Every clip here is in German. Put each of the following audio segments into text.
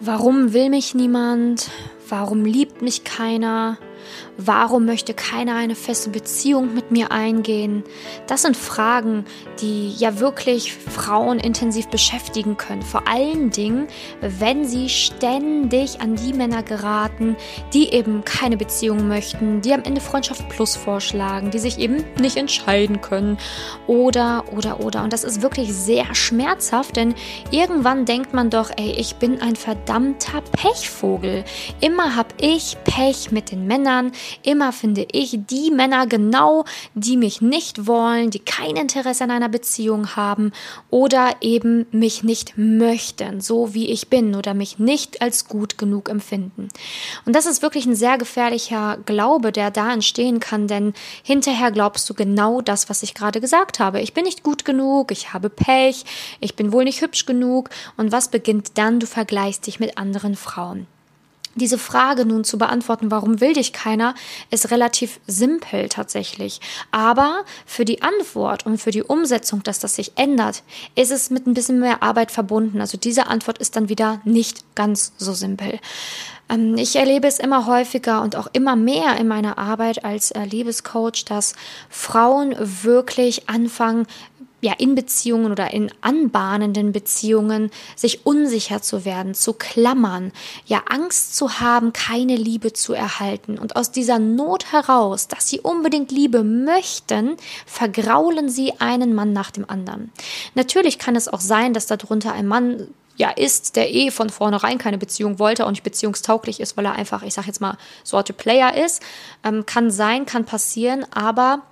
Warum will mich niemand? Warum liebt mich keiner? Warum möchte keiner eine feste Beziehung mit mir eingehen? Das sind Fragen, die ja wirklich Frauen intensiv beschäftigen können. Vor allen Dingen, wenn sie ständig an die Männer geraten, die eben keine Beziehung möchten, die am Ende Freundschaft Plus vorschlagen, die sich eben nicht entscheiden können. Oder, oder, oder. Und das ist wirklich sehr schmerzhaft, denn irgendwann denkt man doch, ey, ich bin ein verdammter Pechvogel. Immer habe ich Pech mit den Männern. Immer finde ich die Männer genau, die mich nicht wollen, die kein Interesse an einer Beziehung haben oder eben mich nicht möchten, so wie ich bin oder mich nicht als gut genug empfinden. Und das ist wirklich ein sehr gefährlicher Glaube, der da entstehen kann, denn hinterher glaubst du genau das, was ich gerade gesagt habe. Ich bin nicht gut genug, ich habe Pech, ich bin wohl nicht hübsch genug. Und was beginnt dann? Du vergleichst dich mit anderen Frauen. Diese Frage nun zu beantworten, warum will dich keiner, ist relativ simpel tatsächlich. Aber für die Antwort und für die Umsetzung, dass das sich ändert, ist es mit ein bisschen mehr Arbeit verbunden. Also diese Antwort ist dann wieder nicht ganz so simpel. Ähm, ich erlebe es immer häufiger und auch immer mehr in meiner Arbeit als äh, Liebescoach, dass Frauen wirklich anfangen, ja, in Beziehungen oder in anbahnenden Beziehungen sich unsicher zu werden, zu klammern, ja, Angst zu haben, keine Liebe zu erhalten. Und aus dieser Not heraus, dass sie unbedingt Liebe möchten, vergraulen sie einen Mann nach dem anderen. Natürlich kann es auch sein, dass darunter ein Mann ja ist, der eh von vornherein keine Beziehung wollte und nicht beziehungstauglich ist, weil er einfach, ich sag jetzt mal, Sorte Player ist. Ähm, kann sein, kann passieren, aber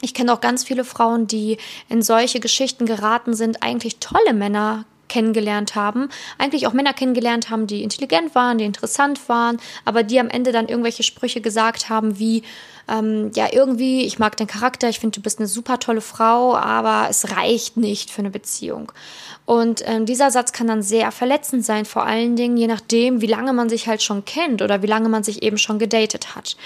ich kenne auch ganz viele Frauen, die in solche Geschichten geraten sind, eigentlich tolle Männer kennengelernt haben, eigentlich auch Männer kennengelernt haben, die intelligent waren, die interessant waren, aber die am Ende dann irgendwelche Sprüche gesagt haben wie, ähm, ja, irgendwie, ich mag deinen Charakter, ich finde, du bist eine super tolle Frau, aber es reicht nicht für eine Beziehung. Und ähm, dieser Satz kann dann sehr verletzend sein, vor allen Dingen je nachdem, wie lange man sich halt schon kennt oder wie lange man sich eben schon gedatet hat.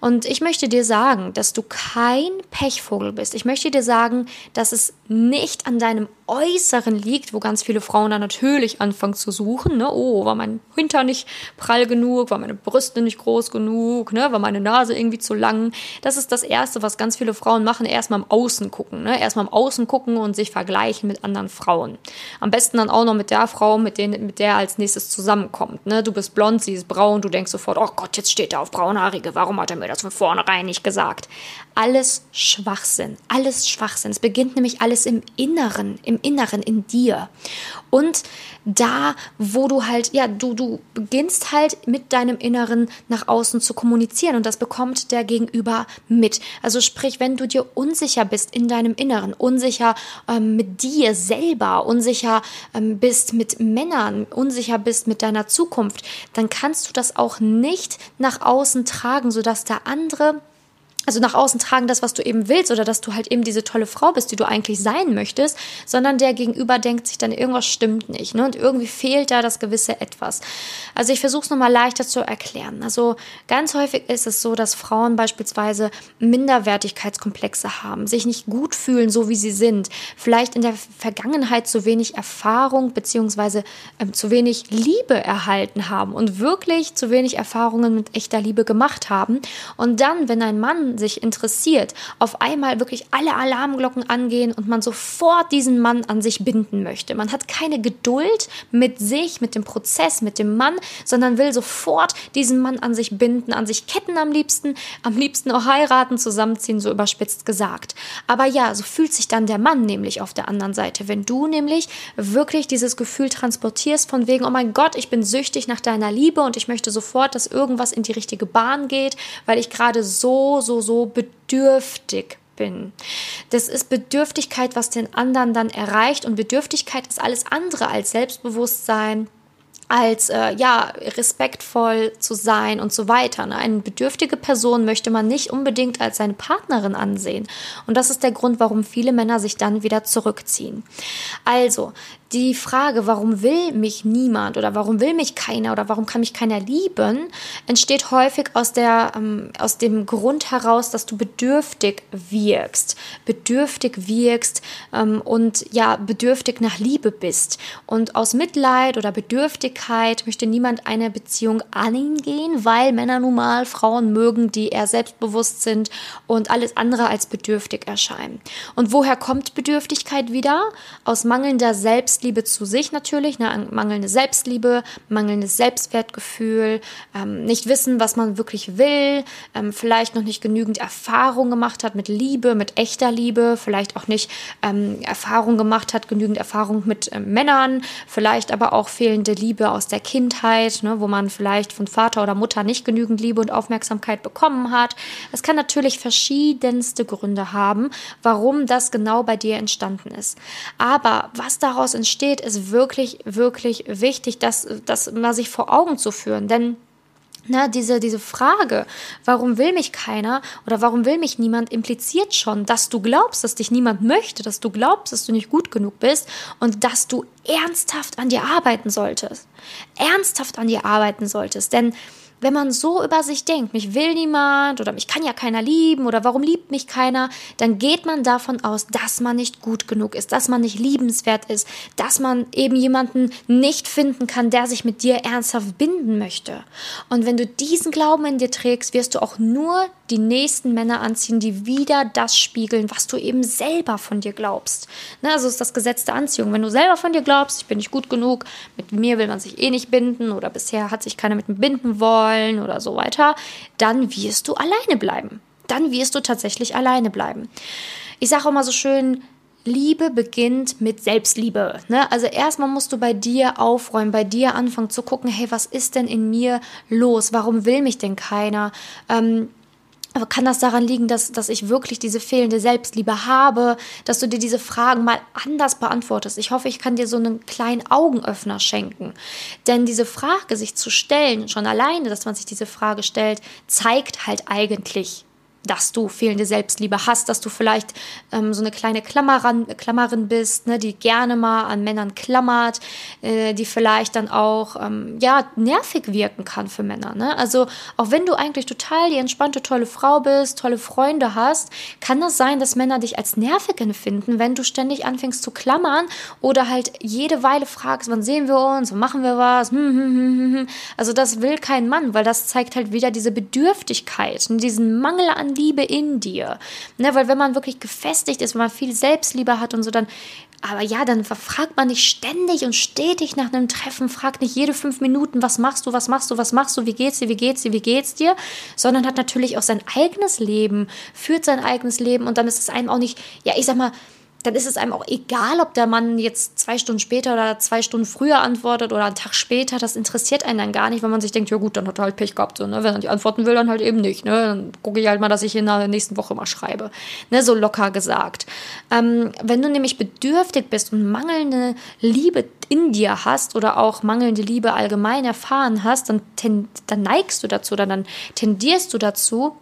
Und ich möchte dir sagen, dass du kein Pechvogel bist. Ich möchte dir sagen, dass es nicht an deinem Äußeren liegt, wo ganz viele Frauen dann natürlich anfangen zu suchen. Ne? Oh, war mein Hinter nicht prall genug, war meine Brüste nicht groß genug, ne? war meine Nase irgendwie zu lang. Das ist das Erste, was ganz viele Frauen machen, erstmal im Außen gucken. Ne? Erstmal im Außen gucken und sich vergleichen mit anderen Frauen. Am besten dann auch noch mit der Frau, mit, denen, mit der als nächstes zusammenkommt. Ne? Du bist blond, sie ist braun, du denkst sofort, oh Gott, jetzt steht er auf braunhaarige, warum hat er mir das von vornherein nicht gesagt? Alles Schwachsinn, alles Schwachsinn. Es beginnt nämlich alles im Inneren, im Inneren, in dir. Und da, wo du halt, ja, du, du beginnst halt mit deinem Inneren nach außen zu kommunizieren und das bekommt der Gegenüber mit. Also sprich, wenn du dir unsicher bist in deinem Inneren, unsicher ähm, mit dir selber, unsicher ähm, bist mit Männern, unsicher bist mit deiner Zukunft, dann kannst du das auch nicht nach außen tragen, sodass der andere also nach außen tragen das, was du eben willst oder dass du halt eben diese tolle Frau bist, die du eigentlich sein möchtest, sondern der Gegenüber denkt sich dann, irgendwas stimmt nicht ne? und irgendwie fehlt da das gewisse Etwas. Also ich versuche es nochmal leichter zu erklären. Also ganz häufig ist es so, dass Frauen beispielsweise Minderwertigkeitskomplexe haben, sich nicht gut fühlen, so wie sie sind, vielleicht in der Vergangenheit zu wenig Erfahrung beziehungsweise ähm, zu wenig Liebe erhalten haben und wirklich zu wenig Erfahrungen mit echter Liebe gemacht haben. Und dann, wenn ein Mann sich interessiert, auf einmal wirklich alle Alarmglocken angehen und man sofort diesen Mann an sich binden möchte. Man hat keine Geduld mit sich, mit dem Prozess, mit dem Mann, sondern will sofort diesen Mann an sich binden, an sich ketten am liebsten, am liebsten auch heiraten, zusammenziehen, so überspitzt gesagt. Aber ja, so fühlt sich dann der Mann nämlich auf der anderen Seite. Wenn du nämlich wirklich dieses Gefühl transportierst von wegen, oh mein Gott, ich bin süchtig nach deiner Liebe und ich möchte sofort, dass irgendwas in die richtige Bahn geht, weil ich gerade so, so, so bedürftig bin. Das ist Bedürftigkeit, was den anderen dann erreicht und Bedürftigkeit ist alles andere als Selbstbewusstsein, als äh, ja respektvoll zu sein und so weiter. Ne? Eine bedürftige Person möchte man nicht unbedingt als seine Partnerin ansehen und das ist der Grund, warum viele Männer sich dann wieder zurückziehen. Also die Frage, warum will mich niemand oder warum will mich keiner oder warum kann mich keiner lieben, entsteht häufig aus, der, ähm, aus dem Grund heraus, dass du bedürftig wirkst. Bedürftig wirkst ähm, und ja, bedürftig nach Liebe bist. Und aus Mitleid oder Bedürftigkeit möchte niemand eine Beziehung angehen, weil Männer nun mal Frauen mögen, die eher selbstbewusst sind und alles andere als bedürftig erscheinen. Und woher kommt Bedürftigkeit wieder? Aus mangelnder Selbst Selbstliebe zu sich natürlich, ne, mangelnde Selbstliebe, mangelndes Selbstwertgefühl, ähm, nicht wissen, was man wirklich will, ähm, vielleicht noch nicht genügend Erfahrung gemacht hat mit Liebe, mit echter Liebe, vielleicht auch nicht ähm, Erfahrung gemacht hat, genügend Erfahrung mit äh, Männern, vielleicht aber auch fehlende Liebe aus der Kindheit, ne, wo man vielleicht von Vater oder Mutter nicht genügend Liebe und Aufmerksamkeit bekommen hat. Es kann natürlich verschiedenste Gründe haben, warum das genau bei dir entstanden ist. Aber was daraus entsteht, entsteht, ist wirklich, wirklich wichtig, das, das mal sich vor Augen zu führen. Denn na, diese, diese Frage, warum will mich keiner oder warum will mich niemand, impliziert schon, dass du glaubst, dass dich niemand möchte, dass du glaubst, dass du nicht gut genug bist und dass du ernsthaft an dir arbeiten solltest. Ernsthaft an dir arbeiten solltest. Denn wenn man so über sich denkt, mich will niemand oder mich kann ja keiner lieben oder warum liebt mich keiner, dann geht man davon aus, dass man nicht gut genug ist, dass man nicht liebenswert ist, dass man eben jemanden nicht finden kann, der sich mit dir ernsthaft binden möchte. Und wenn du diesen Glauben in dir trägst, wirst du auch nur die nächsten Männer anziehen, die wieder das spiegeln, was du eben selber von dir glaubst. Ne, also ist das Gesetz der Anziehung. Wenn du selber von dir glaubst, ich bin nicht gut genug, mit mir will man sich eh nicht binden oder bisher hat sich keiner mit mir binden wollen oder so weiter, dann wirst du alleine bleiben. Dann wirst du tatsächlich alleine bleiben. Ich sage mal so schön, Liebe beginnt mit Selbstliebe. Ne? Also erstmal musst du bei dir aufräumen, bei dir anfangen zu gucken, hey, was ist denn in mir los? Warum will mich denn keiner? Ähm, aber kann das daran liegen, dass, dass ich wirklich diese fehlende Selbstliebe habe, dass du dir diese Fragen mal anders beantwortest? Ich hoffe, ich kann dir so einen kleinen Augenöffner schenken. Denn diese Frage sich zu stellen, schon alleine, dass man sich diese Frage stellt, zeigt halt eigentlich, dass du fehlende Selbstliebe hast, dass du vielleicht ähm, so eine kleine Klammerin, Klammerin bist, ne, die gerne mal an Männern klammert, äh, die vielleicht dann auch ähm, ja nervig wirken kann für Männer. Ne? Also auch wenn du eigentlich total die entspannte tolle Frau bist, tolle Freunde hast, kann das sein, dass Männer dich als nervig empfinden, wenn du ständig anfängst zu klammern oder halt jede Weile fragst, wann sehen wir uns, wann machen wir was. Hm, hm, hm, also das will kein Mann, weil das zeigt halt wieder diese Bedürftigkeit und diesen Mangel an Liebe in dir. Ne, weil wenn man wirklich gefestigt ist, wenn man viel Selbstliebe hat und so, dann, aber ja, dann fragt man nicht ständig und stetig nach einem Treffen, fragt nicht jede fünf Minuten, was machst du, was machst du, was machst du, wie geht's dir, wie geht's dir, wie geht's dir, sondern hat natürlich auch sein eigenes Leben, führt sein eigenes Leben und dann ist es einem auch nicht, ja, ich sag mal, dann ist es einem auch egal, ob der Mann jetzt zwei Stunden später oder zwei Stunden früher antwortet oder einen Tag später. Das interessiert einen dann gar nicht, wenn man sich denkt, ja gut, dann hat er halt Pech gehabt. So, ne? Wenn er nicht antworten will, dann halt eben nicht. Ne? Dann gucke ich halt mal, dass ich in der nächsten Woche mal schreibe. Ne? So locker gesagt. Ähm, wenn du nämlich bedürftig bist und mangelnde Liebe in dir hast oder auch mangelnde Liebe allgemein erfahren hast, dann, dann neigst du dazu oder dann tendierst du dazu,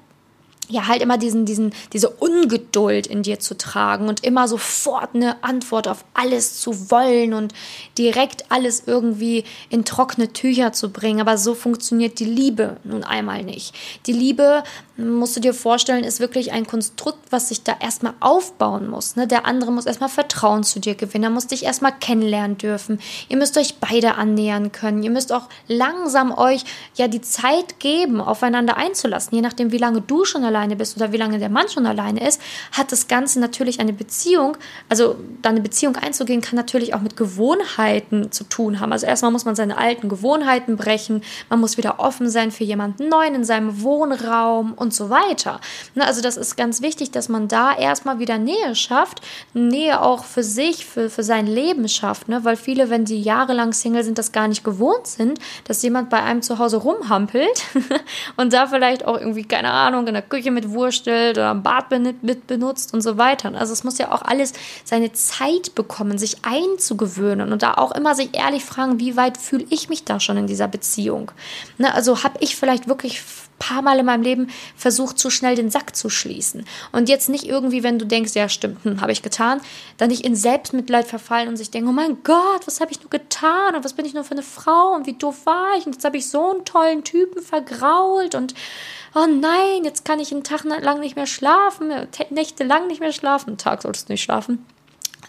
ja, halt immer diesen, diesen, diese Ungeduld in dir zu tragen und immer sofort eine Antwort auf alles zu wollen und direkt alles irgendwie in trockene Tücher zu bringen. Aber so funktioniert die Liebe nun einmal nicht. Die Liebe musst du dir vorstellen, ist wirklich ein Konstrukt, was sich da erstmal aufbauen muss. Ne? Der andere muss erstmal Vertrauen zu dir gewinnen, er muss dich erstmal kennenlernen dürfen. Ihr müsst euch beide annähern können. Ihr müsst auch langsam euch ja die Zeit geben, aufeinander einzulassen. Je nachdem, wie lange du schon alleine bist oder wie lange der Mann schon alleine ist, hat das Ganze natürlich eine Beziehung. Also deine Beziehung einzugehen, kann natürlich auch mit Gewohnheiten zu tun haben. Also erstmal muss man seine alten Gewohnheiten brechen. Man muss wieder offen sein für jemanden neuen in seinem Wohnraum und so weiter. Ne, also das ist ganz wichtig, dass man da erstmal wieder Nähe schafft, Nähe auch für sich, für, für sein Leben schafft, ne? weil viele, wenn sie jahrelang Single sind, das gar nicht gewohnt sind, dass jemand bei einem zu Hause rumhampelt und da vielleicht auch irgendwie, keine Ahnung, in der Küche Küche mit wurstelt oder am Bad mit benutzt und so weiter. Also es muss ja auch alles seine Zeit bekommen, sich einzugewöhnen und da auch immer sich ehrlich fragen, wie weit fühle ich mich da schon in dieser Beziehung? Ne, also habe ich vielleicht wirklich paar Mal in meinem Leben versucht, zu schnell den Sack zu schließen. Und jetzt nicht irgendwie, wenn du denkst, ja, stimmt, hm, habe ich getan, dann nicht in Selbstmitleid verfallen und sich denken, oh mein Gott, was habe ich nur getan und was bin ich nur für eine Frau und wie doof war ich und jetzt habe ich so einen tollen Typen vergrault und oh nein, jetzt kann ich einen Tag lang nicht mehr schlafen, Nächte lang nicht mehr schlafen, einen Tag solltest du nicht schlafen.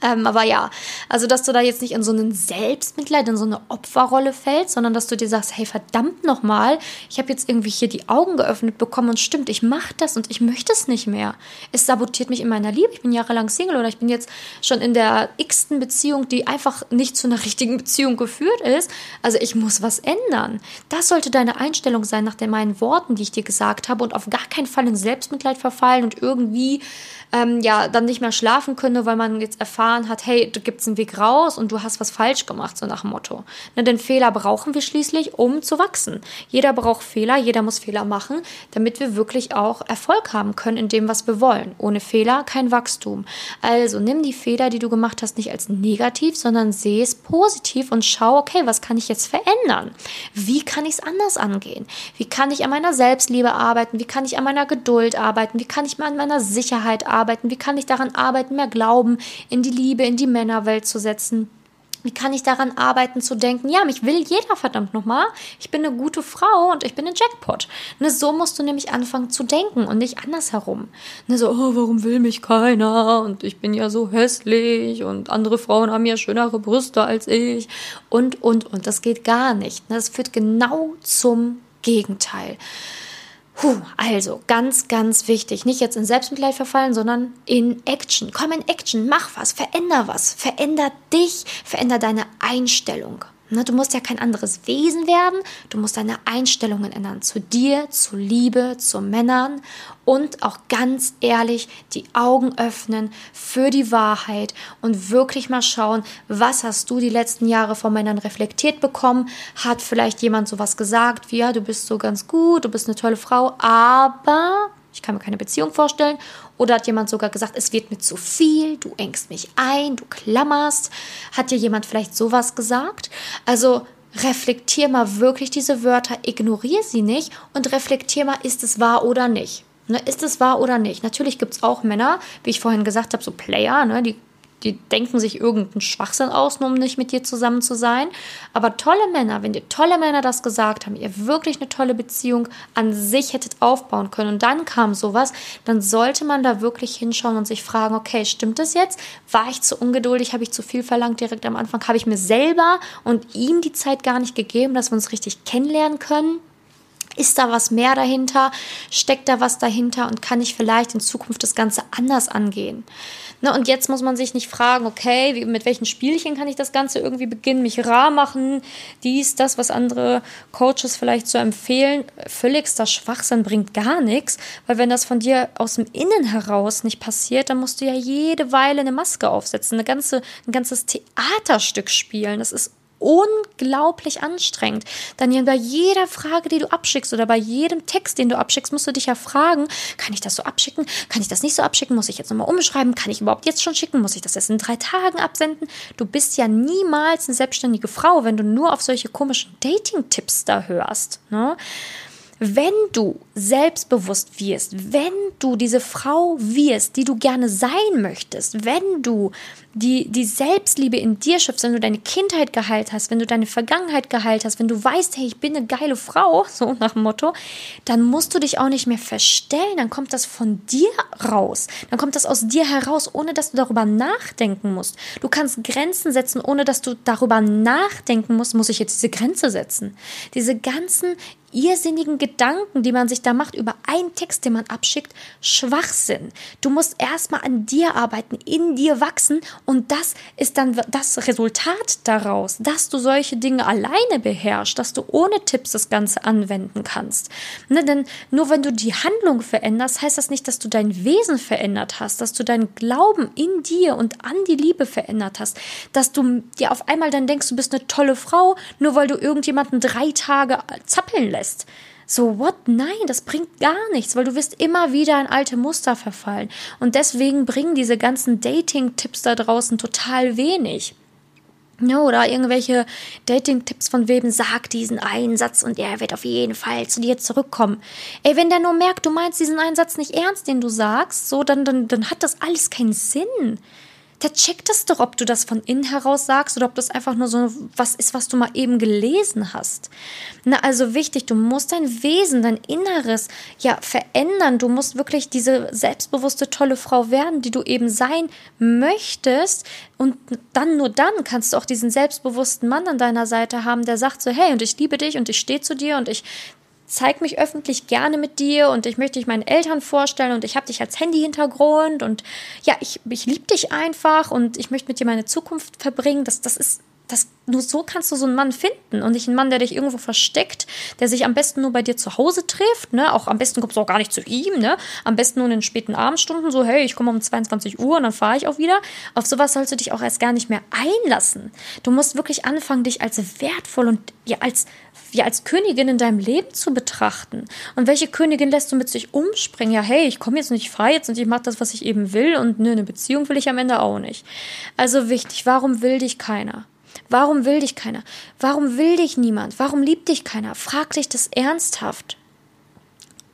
Ähm, aber ja, also dass du da jetzt nicht in so einen Selbstmitleid, in so eine Opferrolle fällst, sondern dass du dir sagst, hey verdammt nochmal, ich habe jetzt irgendwie hier die Augen geöffnet bekommen und stimmt, ich mache das und ich möchte es nicht mehr. Es sabotiert mich in meiner Liebe. Ich bin jahrelang Single oder ich bin jetzt schon in der x-ten Beziehung, die einfach nicht zu einer richtigen Beziehung geführt ist. Also ich muss was ändern. Das sollte deine Einstellung sein nach den meinen Worten, die ich dir gesagt habe und auf gar keinen Fall in Selbstmitleid verfallen und irgendwie ähm, ja dann nicht mehr schlafen können, weil man jetzt erfahren hat, hey, du gibst einen Weg raus und du hast was falsch gemacht, so nach dem Motto. Ne, denn Fehler brauchen wir schließlich, um zu wachsen. Jeder braucht Fehler, jeder muss Fehler machen, damit wir wirklich auch Erfolg haben können in dem, was wir wollen. Ohne Fehler kein Wachstum. Also nimm die Fehler, die du gemacht hast, nicht als negativ, sondern sehe es positiv und schau, okay, was kann ich jetzt verändern? Wie kann ich es anders angehen? Wie kann ich an meiner Selbstliebe arbeiten? Wie kann ich an meiner Geduld arbeiten? Wie kann ich an meiner Sicherheit arbeiten? Wie kann ich daran arbeiten, mehr Glauben in die Liebe, in die Männerwelt zu setzen? Wie kann ich daran arbeiten zu denken, ja, mich will jeder verdammt nochmal, ich bin eine gute Frau und ich bin ein Jackpot. Ne, so musst du nämlich anfangen zu denken und nicht andersherum. Ne, so, oh, warum will mich keiner und ich bin ja so hässlich und andere Frauen haben ja schönere Brüste als ich und, und, und. Das geht gar nicht. Das führt genau zum Gegenteil. Puh, also ganz, ganz wichtig. Nicht jetzt in Selbstmitleid verfallen, sondern in Action. Komm in Action, mach was, veränder was, veränder dich, veränder deine Einstellung. Ne, du musst ja kein anderes Wesen werden, du musst deine Einstellungen ändern zu dir, zu Liebe, zu Männern und auch ganz ehrlich die Augen öffnen für die Wahrheit und wirklich mal schauen, was hast du die letzten Jahre von Männern reflektiert bekommen? Hat vielleicht jemand sowas gesagt wie, ja, du bist so ganz gut, du bist eine tolle Frau, aber ich kann mir keine Beziehung vorstellen. Oder hat jemand sogar gesagt, es wird mir zu viel, du engst mich ein, du klammerst. Hat dir jemand vielleicht sowas gesagt? Also reflektier mal wirklich diese Wörter, ignoriere sie nicht und reflektier mal, ist es wahr oder nicht. Ne, ist es wahr oder nicht? Natürlich gibt es auch Männer, wie ich vorhin gesagt habe, so Player, ne, die die denken sich irgendeinen Schwachsinn aus, nur um nicht mit dir zusammen zu sein. Aber tolle Männer, wenn dir tolle Männer das gesagt haben, ihr wirklich eine tolle Beziehung an sich hättet aufbauen können und dann kam sowas, dann sollte man da wirklich hinschauen und sich fragen, okay, stimmt das jetzt? War ich zu ungeduldig? Habe ich zu viel verlangt direkt am Anfang? Habe ich mir selber und ihm die Zeit gar nicht gegeben, dass wir uns richtig kennenlernen können? Ist da was mehr dahinter? Steckt da was dahinter? Und kann ich vielleicht in Zukunft das Ganze anders angehen? Ne, und jetzt muss man sich nicht fragen, okay, wie, mit welchen Spielchen kann ich das Ganze irgendwie beginnen, mich rar machen, dies, das, was andere Coaches vielleicht so empfehlen. Völligster Schwachsinn bringt gar nichts, weil wenn das von dir aus dem Innen heraus nicht passiert, dann musst du ja jede Weile eine Maske aufsetzen, eine ganze, ein ganzes Theaterstück spielen. Das ist unglaublich anstrengend. Dann bei jeder Frage, die du abschickst oder bei jedem Text, den du abschickst, musst du dich ja fragen, kann ich das so abschicken? Kann ich das nicht so abschicken? Muss ich jetzt nochmal umschreiben? Kann ich überhaupt jetzt schon schicken? Muss ich das erst in drei Tagen absenden? Du bist ja niemals eine selbstständige Frau, wenn du nur auf solche komischen Dating-Tipps da hörst. Ne? Wenn du selbstbewusst wirst, wenn du diese Frau wirst, die du gerne sein möchtest, wenn du die, die Selbstliebe in dir schöpfst, wenn du deine Kindheit geheilt hast, wenn du deine Vergangenheit geheilt hast, wenn du weißt, hey, ich bin eine geile Frau, so nach dem Motto, dann musst du dich auch nicht mehr verstellen, dann kommt das von dir raus, dann kommt das aus dir heraus, ohne dass du darüber nachdenken musst. Du kannst Grenzen setzen, ohne dass du darüber nachdenken musst, muss ich jetzt diese Grenze setzen. Diese ganzen irrsinnigen Gedanken, die man sich da macht über einen Text, den man abschickt, Schwachsinn. Du musst erstmal an dir arbeiten, in dir wachsen und das ist dann das Resultat daraus, dass du solche Dinge alleine beherrschst, dass du ohne Tipps das Ganze anwenden kannst. Ne, denn nur wenn du die Handlung veränderst, heißt das nicht, dass du dein Wesen verändert hast, dass du deinen Glauben in dir und an die Liebe verändert hast, dass du dir auf einmal dann denkst, du bist eine tolle Frau, nur weil du irgendjemanden drei Tage zappeln lässt lässt. So, what? Nein, das bringt gar nichts, weil du wirst immer wieder in alte Muster verfallen. Und deswegen bringen diese ganzen Dating-Tipps da draußen total wenig. Ja, oder irgendwelche Dating-Tipps von wem sag diesen einen Satz und er wird auf jeden Fall zu dir zurückkommen. Ey, wenn der nur merkt, du meinst diesen einen Satz nicht ernst, den du sagst, so, dann, dann, dann hat das alles keinen Sinn der checkt es doch, ob du das von innen heraus sagst oder ob das einfach nur so was ist, was du mal eben gelesen hast. Na, also wichtig, du musst dein Wesen, dein Inneres ja verändern. Du musst wirklich diese selbstbewusste, tolle Frau werden, die du eben sein möchtest. Und dann, nur dann kannst du auch diesen selbstbewussten Mann an deiner Seite haben, der sagt so, hey, und ich liebe dich und ich stehe zu dir und ich zeig mich öffentlich gerne mit dir und ich möchte dich meinen Eltern vorstellen und ich habe dich als Handy-Hintergrund und ja, ich, ich liebe dich einfach und ich möchte mit dir meine Zukunft verbringen. Das, das ist das, nur so kannst du so einen Mann finden und nicht einen Mann, der dich irgendwo versteckt, der sich am besten nur bei dir zu Hause trifft, ne? Auch am besten kommst du auch gar nicht zu ihm, ne? Am besten nur in den späten Abendstunden, so, hey, ich komme um 22 Uhr und dann fahre ich auch wieder. Auf sowas sollst du dich auch erst gar nicht mehr einlassen. Du musst wirklich anfangen, dich als wertvoll und ja, als, ja, als Königin in deinem Leben zu betrachten. Und welche Königin lässt du mit sich umspringen? Ja, hey, ich komme jetzt nicht frei jetzt und ich mache das, was ich eben will und ne, eine Beziehung will ich am Ende auch nicht. Also wichtig, warum will dich keiner? Warum will dich keiner? Warum will dich niemand? Warum liebt dich keiner? Frag dich das ernsthaft.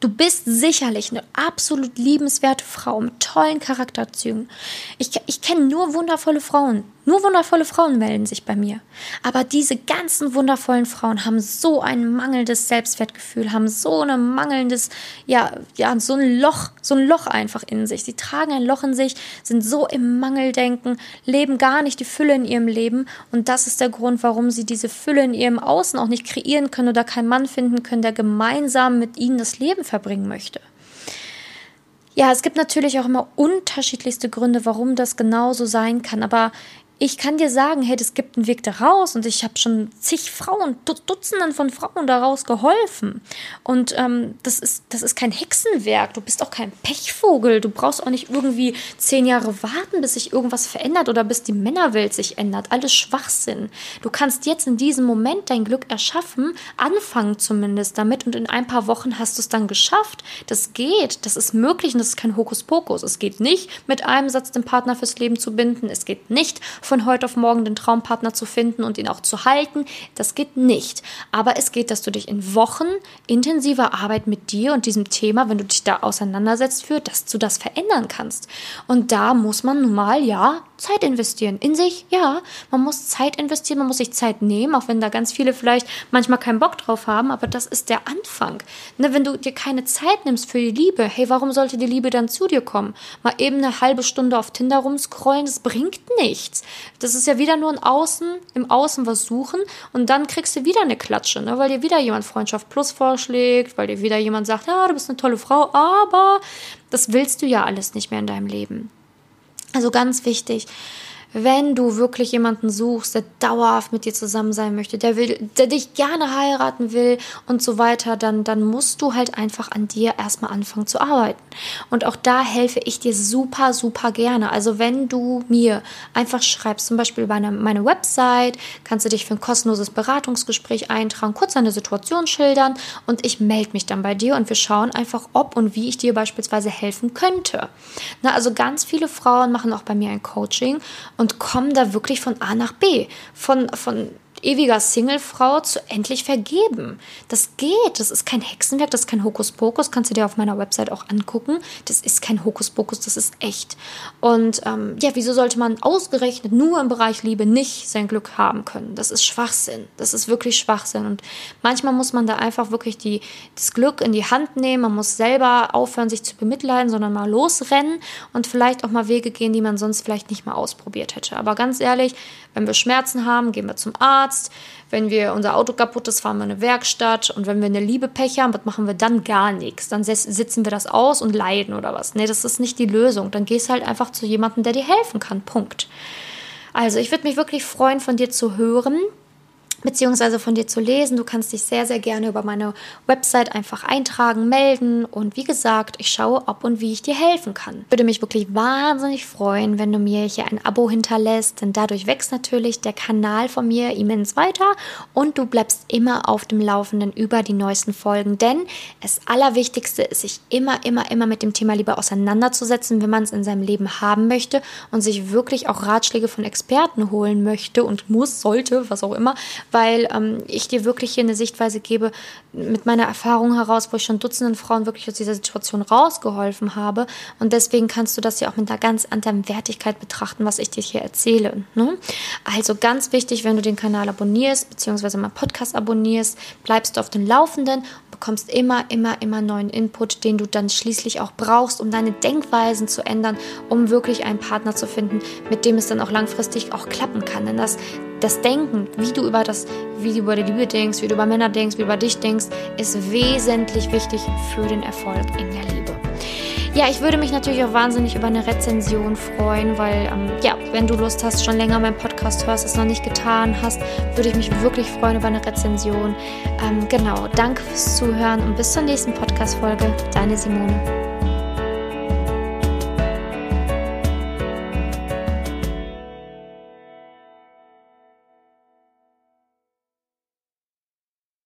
Du bist sicherlich eine absolut liebenswerte Frau mit tollen Charakterzügen. Ich, ich kenne nur wundervolle Frauen. Nur wundervolle Frauen melden sich bei mir. Aber diese ganzen wundervollen Frauen haben so ein mangelndes Selbstwertgefühl, haben so ein mangelndes, ja, ja, so ein Loch, so ein Loch einfach in sich. Sie tragen ein Loch in sich, sind so im Mangeldenken, leben gar nicht die Fülle in ihrem Leben. Und das ist der Grund, warum sie diese Fülle in ihrem Außen auch nicht kreieren können oder keinen Mann finden können, der gemeinsam mit ihnen das Leben verbringen möchte. Ja, es gibt natürlich auch immer unterschiedlichste Gründe, warum das genauso sein kann. Aber ich kann dir sagen, hey, es gibt einen Weg daraus und ich habe schon zig Frauen, Dutzenden von Frauen daraus geholfen. Und ähm, das, ist, das ist kein Hexenwerk, du bist auch kein Pechvogel, du brauchst auch nicht irgendwie zehn Jahre warten, bis sich irgendwas verändert oder bis die Männerwelt sich ändert. Alles Schwachsinn. Du kannst jetzt in diesem Moment dein Glück erschaffen, anfangen zumindest damit und in ein paar Wochen hast du es dann geschafft. Das geht, das ist möglich und das ist kein Hokuspokus. Es geht nicht, mit einem Satz den Partner fürs Leben zu binden. Es geht nicht, von heute auf morgen den Traumpartner zu finden und ihn auch zu halten. Das geht nicht. Aber es geht, dass du dich in Wochen intensiver Arbeit mit dir und diesem Thema, wenn du dich da auseinandersetzt, für, dass du das verändern kannst. Und da muss man nun mal, ja, Zeit investieren. In sich, ja, man muss Zeit investieren, man muss sich Zeit nehmen, auch wenn da ganz viele vielleicht manchmal keinen Bock drauf haben, aber das ist der Anfang. Ne, wenn du dir keine Zeit nimmst für die Liebe, hey, warum sollte die Liebe dann zu dir kommen? Mal eben eine halbe Stunde auf Tinder rumscrollen, das bringt nichts. Das ist ja wieder nur ein Außen, im Außen was suchen und dann kriegst du wieder eine Klatsche, ne, weil dir wieder jemand Freundschaft Plus vorschlägt, weil dir wieder jemand sagt, ja, du bist eine tolle Frau, aber das willst du ja alles nicht mehr in deinem Leben. Also ganz wichtig, wenn du wirklich jemanden suchst, der dauerhaft mit dir zusammen sein möchte, der will, der dich gerne heiraten will und so weiter, dann, dann musst du halt einfach an dir erstmal anfangen zu arbeiten. Und auch da helfe ich dir super, super gerne. Also wenn du mir einfach schreibst, zum Beispiel bei einer, meine Website, kannst du dich für ein kostenloses Beratungsgespräch eintragen, kurz deine Situation schildern und ich melde mich dann bei dir und wir schauen einfach, ob und wie ich dir beispielsweise helfen könnte. Na, also ganz viele Frauen machen auch bei mir ein Coaching und kommen da wirklich von A nach B. Von, von ewiger Singlefrau zu endlich vergeben. Das geht. Das ist kein Hexenwerk, das ist kein Hokuspokus. Kannst du dir auf meiner Website auch angucken. Das ist kein Hokuspokus, das ist echt. Und ähm, ja, wieso sollte man ausgerechnet nur im Bereich Liebe nicht sein Glück haben können? Das ist Schwachsinn. Das ist wirklich Schwachsinn. Und manchmal muss man da einfach wirklich die, das Glück in die Hand nehmen. Man muss selber aufhören, sich zu bemitleiden, sondern mal losrennen und vielleicht auch mal Wege gehen, die man sonst vielleicht nicht mal ausprobiert hätte. Aber ganz ehrlich, wenn wir Schmerzen haben, gehen wir zum Arzt. Wenn wir unser Auto kaputt ist, fahren wir in eine Werkstatt. Und wenn wir eine Liebe Pech haben, was machen wir dann? Gar nichts. Dann sitzen wir das aus und leiden oder was. Nee, das ist nicht die Lösung. Dann gehst halt einfach zu jemandem, der dir helfen kann. Punkt. Also, ich würde mich wirklich freuen, von dir zu hören beziehungsweise von dir zu lesen. Du kannst dich sehr, sehr gerne über meine Website einfach eintragen, melden und wie gesagt, ich schaue, ob und wie ich dir helfen kann. Ich würde mich wirklich wahnsinnig freuen, wenn du mir hier ein Abo hinterlässt, denn dadurch wächst natürlich der Kanal von mir immens weiter und du bleibst immer auf dem Laufenden über die neuesten Folgen, denn das Allerwichtigste ist, sich immer, immer, immer mit dem Thema Liebe auseinanderzusetzen, wenn man es in seinem Leben haben möchte und sich wirklich auch Ratschläge von Experten holen möchte und muss, sollte, was auch immer, weil ähm, ich dir wirklich hier eine Sichtweise gebe mit meiner Erfahrung heraus, wo ich schon Dutzenden Frauen wirklich aus dieser Situation rausgeholfen habe. Und deswegen kannst du das ja auch mit einer ganz anderen Wertigkeit betrachten, was ich dir hier erzähle. Ne? Also ganz wichtig, wenn du den Kanal abonnierst, beziehungsweise meinen Podcast abonnierst, bleibst du auf dem Laufenden bekommst immer, immer, immer neuen Input, den du dann schließlich auch brauchst, um deine Denkweisen zu ändern, um wirklich einen Partner zu finden, mit dem es dann auch langfristig auch klappen kann. Denn das, das Denken, wie du über das, wie du über die Liebe denkst, wie du über Männer denkst, wie du über dich denkst, ist wesentlich wichtig für den Erfolg in der Liebe. Ja, ich würde mich natürlich auch wahnsinnig über eine Rezension freuen, weil, ähm, ja, wenn du Lust hast, schon länger meinen Podcast hörst, es noch nicht getan hast, würde ich mich wirklich freuen über eine Rezension. Ähm, genau, danke fürs Zuhören und bis zur nächsten Podcast-Folge. Deine Simone.